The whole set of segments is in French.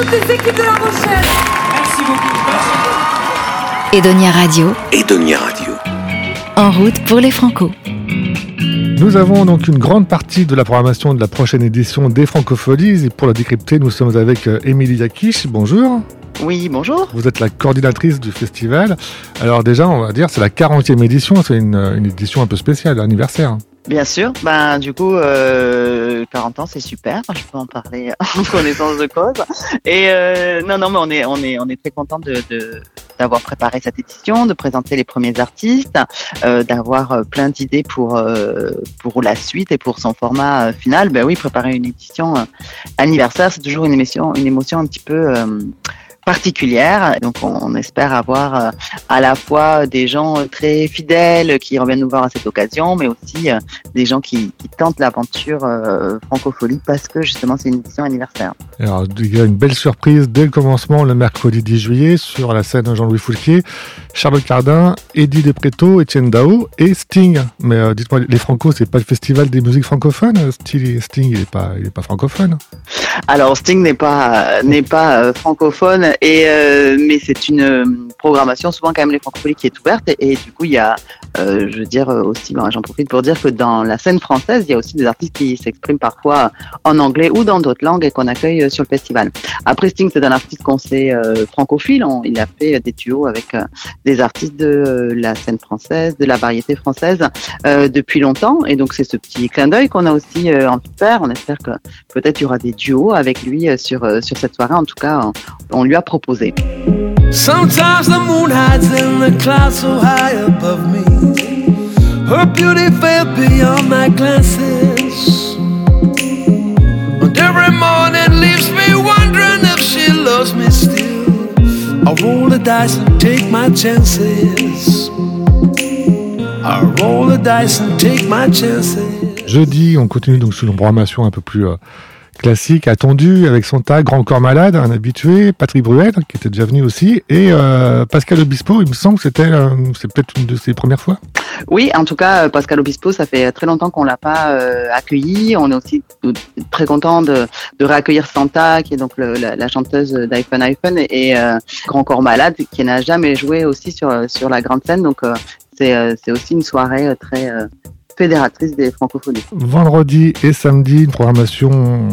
toutes les équipes de La Rochelle. Merci beaucoup. Edonia Radio, Edonia Radio. en route pour les Franco. Nous avons donc une grande partie de la programmation de la prochaine édition des Francopholies. Et pour la décrypter, nous sommes avec euh, Émilie Yakish. Bonjour. Oui, bonjour. Vous êtes la coordinatrice du festival. Alors déjà, on va dire, c'est la 40e édition. C'est une, une édition un peu spéciale, anniversaire. Bien sûr. Ben du coup, euh, 40 ans, c'est super. Je peux en parler en connaissance de cause. Et euh, non, non, mais on est, on est, on est très content de, de d'avoir préparé cette édition, de présenter les premiers artistes, euh, d'avoir euh, plein d'idées pour euh, pour la suite et pour son format euh, final. Ben oui, préparer une édition euh, anniversaire, c'est toujours une émotion, une émotion un petit peu particulière. Donc on, on espère avoir euh, à la fois des gens euh, très fidèles qui reviennent nous voir à cette occasion, mais aussi euh, des gens qui, qui tentent l'aventure francophonie parce que justement c'est une édition anniversaire. Alors, il y a une belle surprise dès le commencement, le mercredi 10 juillet, sur la scène Jean-Louis Foulquier, Charlotte Cardin, Eddie Despretto, Étienne Dao et Sting. Mais euh, dites-moi, les Franco, c'est pas le festival des musiques francophones Sting, Sting il est pas, il est pas francophone. Alors Sting n'est pas n'est pas euh, francophone et euh, mais c'est une euh, programmation souvent quand même les francophonies qui est ouverte. Et, et du coup il y a euh, je veux dire euh, aussi j'en profite pour dire que dans la scène française il y a aussi des artistes qui s'expriment parfois en anglais ou dans d'autres langues et qu'on accueille euh, sur le festival. Après Sting c'est un artiste qu'on sait euh, francophile, il a fait des duos avec des artistes de la scène française, de la variété française depuis longtemps et donc c'est ce petit clin d'œil qu'on a aussi envie de faire. On espère que peut-être il y aura des duos avec lui sur sur cette soirée. En tout cas, on lui a proposé. Sometimes the moon hides in the clouds so high above me. Her beauty fell beyond my glances. And every morning leaves me wondering if she loves me still. I roll the dice and take my chances. I roll the dice and take my chances. Jeudi, on continue donc sur une programmation un peu plus euh, classique, attendue, avec son Grand Corps Malade, un habitué, Patrick Bruel, qui était déjà venu aussi, et euh, Pascal Obispo, il me semble que c'était, euh, peut-être une de ses premières fois. Oui, en tout cas, euh, Pascal Obispo, ça fait très longtemps qu'on l'a pas accueilli. On est aussi très content de, de réaccueillir Santa, qui est donc la, chanteuse d'iPhone iPhone, et Grand Corps Malade, qui n'a jamais joué aussi sur sur la grande scène. Donc c'est aussi une soirée très fédératrice des francophonies. Vendredi et samedi, une programmation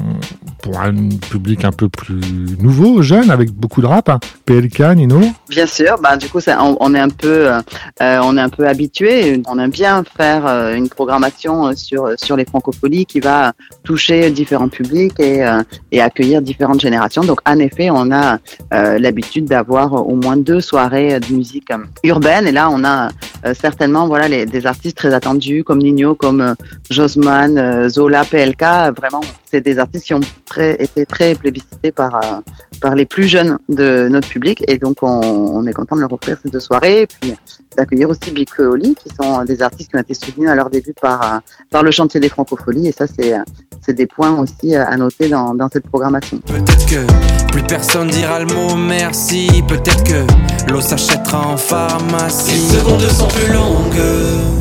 pour un public un peu plus nouveau, jeune, avec beaucoup de rap. hein. PLK, Nino. Bien sûr, bah du coup ça, on, est un peu, euh, euh, peu habitué. On aime bien faire euh, une programmation sur sur les francophonies qui va toucher différents publics et et accueillir différentes générations. Donc en effet, on a l'habitude d'avoir au moins deux soirées de musique urbaine. Et là, on a certainement voilà les, des artistes très attendus comme Nino, comme Josman, Zola, PLK. Vraiment, c'est des artistes qui ont très, été très plébiscités par euh, par les plus jeunes de notre public et donc on, on est content de leur offrir ces deux soirées et puis d'accueillir aussi Big Oli qui sont des artistes qui ont été soutenus à leur début par euh, par le chantier des francopholies et ça c'est euh, c'est des points aussi à noter dans, dans cette programmation. Peut-être que plus personne dira le mot merci. Peut-être que l'eau s'achètera en pharmacie. Les secondes sont plus longues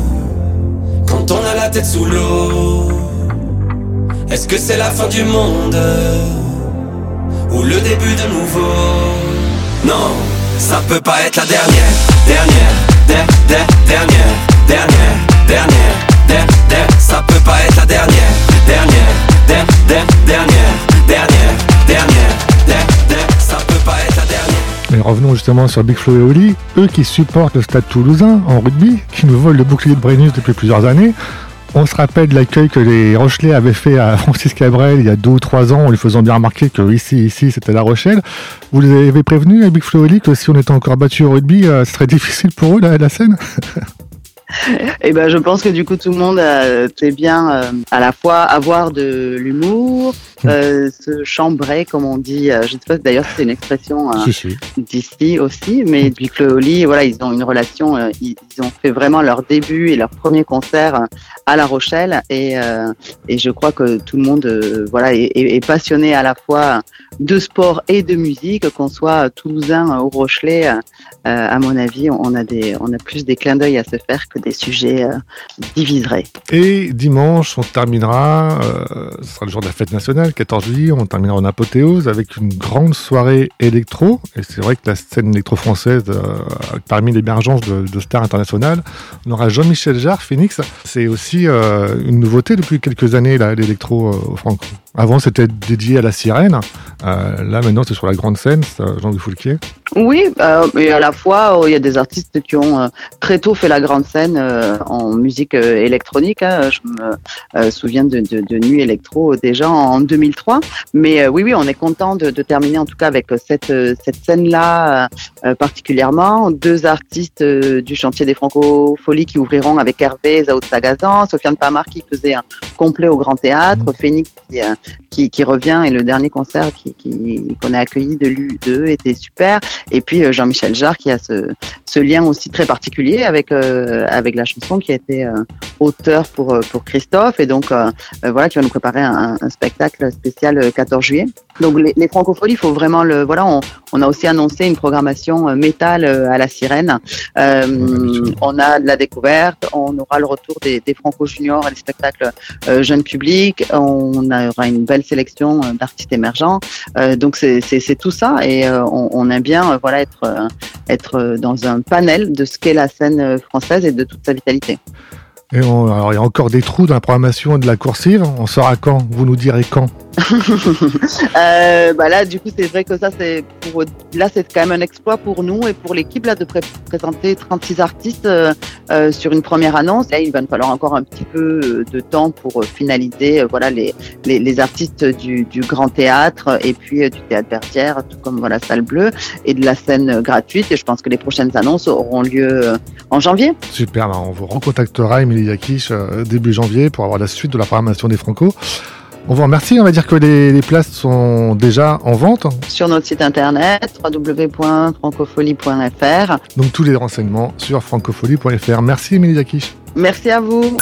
quand on a la tête sous l'eau. Est-ce que c'est la fin du monde ou le début de nouveau? Non, ça peut pas être la dernière, dernière, der- der- dernière, dernière, dernière, der- der- ça peut pas être la dernière, dernière, der- der- dernière, dernière, dernière, der- der- ça peut pas être la dernière. Mais revenons justement sur Big Flo et Oli, eux qui supportent le stade toulousain en rugby, qui nous volent le bouclier de Brennus depuis plusieurs années. On se rappelle de l'accueil que les Rochelais avaient fait à Francis Cabrel il y a deux ou trois ans en lui faisant bien remarquer que ici, ici, c'était La Rochelle. Vous les avez prévenus à Big Flo et Oli que si on était encore battu au rugby, euh, ce serait difficile pour eux la, la scène Et ben je pense que du coup tout le monde euh, sait bien euh, à la fois avoir de l'humour, euh, se chambrer comme on dit. euh, je sais pas d'ailleurs si c'est une expression euh, Si, si. d'ici aussi, mais Flo et Oli, voilà, ils ont une relation, ils, ils ont fait vraiment leur début et leur premier concert à La Rochelle, et, et je crois que tout le monde, voilà, est, est- est passionné à la fois de sport et de musique, qu'on soit toulousain ou rochelais. à mon avis, on a des, on a plus des clins d'œil à se faire que des sujets diviseraient. Et dimanche, on terminera, ce sera le jour de la fête nationale, le 14 juillet, on terminera en apothéose avec une grande soirée électro. Et c'est vrai que la scène électro-française, euh, parmi l'émergence de, stars internationales, on aura Jean-Michel Jarre, Phoenix. C'est aussi euh, une nouveauté depuis quelques années, l'électro euh, au Franco. Avant, c'était dédié à la sirène. Là, maintenant, c'est sur la grande scène, Jean-Louis Foulquier. Oui, euh, et à la fois, il y a des artistes qui ont très tôt fait la grande scène en musique électronique. Hein. Je me souviens de, de, de, Nuit électro déjà en 2003. Mais oui, oui, on est content de, de, terminer en tout cas avec cette, cette scène-là particulièrement. Deux artistes du chantier des Franco-Folies qui ouvriront avec Hervé Zao Sagazan, Sofiane Pamar qui faisait un complet au Grand Théâtre, mmh. Phoenix qui, qui, qui, revient et le dernier concert qui, qui qu'on a accueilli de l'U2 était super. Et puis euh, Jean-Michel Jarre qui a ce, ce lien aussi très particulier avec euh, avec la chanson qui a été euh, auteur pour pour Christophe et donc voilà qui va nous préparer un, un spectacle spécial 14 juillet. Donc les, les francophonies, il faut vraiment le voilà. On, on, a aussi annoncé une programmation métal à la sirène. Euh, on a de la découverte. On aura le retour des, des franco juniors et les spectacles euh, jeunes publics. On aura une belle sélection d'artistes émergents. Euh, donc c'est tout ça et on, on, aime bien voilà être être dans un panel de ce qu'est la scène française et de toute sa vitalité. Et alors, il y a encore des trous dans la programmation de la coursive. On saura quand Vous nous direz quand euh, bah là, du coup, c'est vrai que ça, c'est pour là, c'est quand même un exploit pour nous et pour l'équipe là de présenter 36 artistes euh, euh, sur une première annonce. Là, il va nous falloir encore un petit peu euh, de temps pour finaliser, voilà, les, les, les artistes du, du, Grand Théâtre et puis du Théâtre Bertière, tout comme voilà Salle Bleue et de la scène gratuite. Et je pense que les prochaines annonces auront lieu en janvier. Super, bah, on vous recontactera, Emilie Yakish, début janvier pour avoir la suite de la programmation des Franco. On vous remercie. On va dire que les, les, places sont déjà en vente. Sur notre site internet www.francofolie.fr. Donc tous les renseignements sur francofolie.fr. Merci Émilie Dakish. Merci à vous.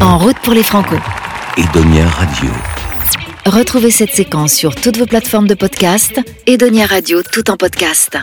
En route pour les Franco. Edonia Radio. Retrouvez cette séquence sur toutes vos plateformes de podcast. Edonia Radio, tout en podcast.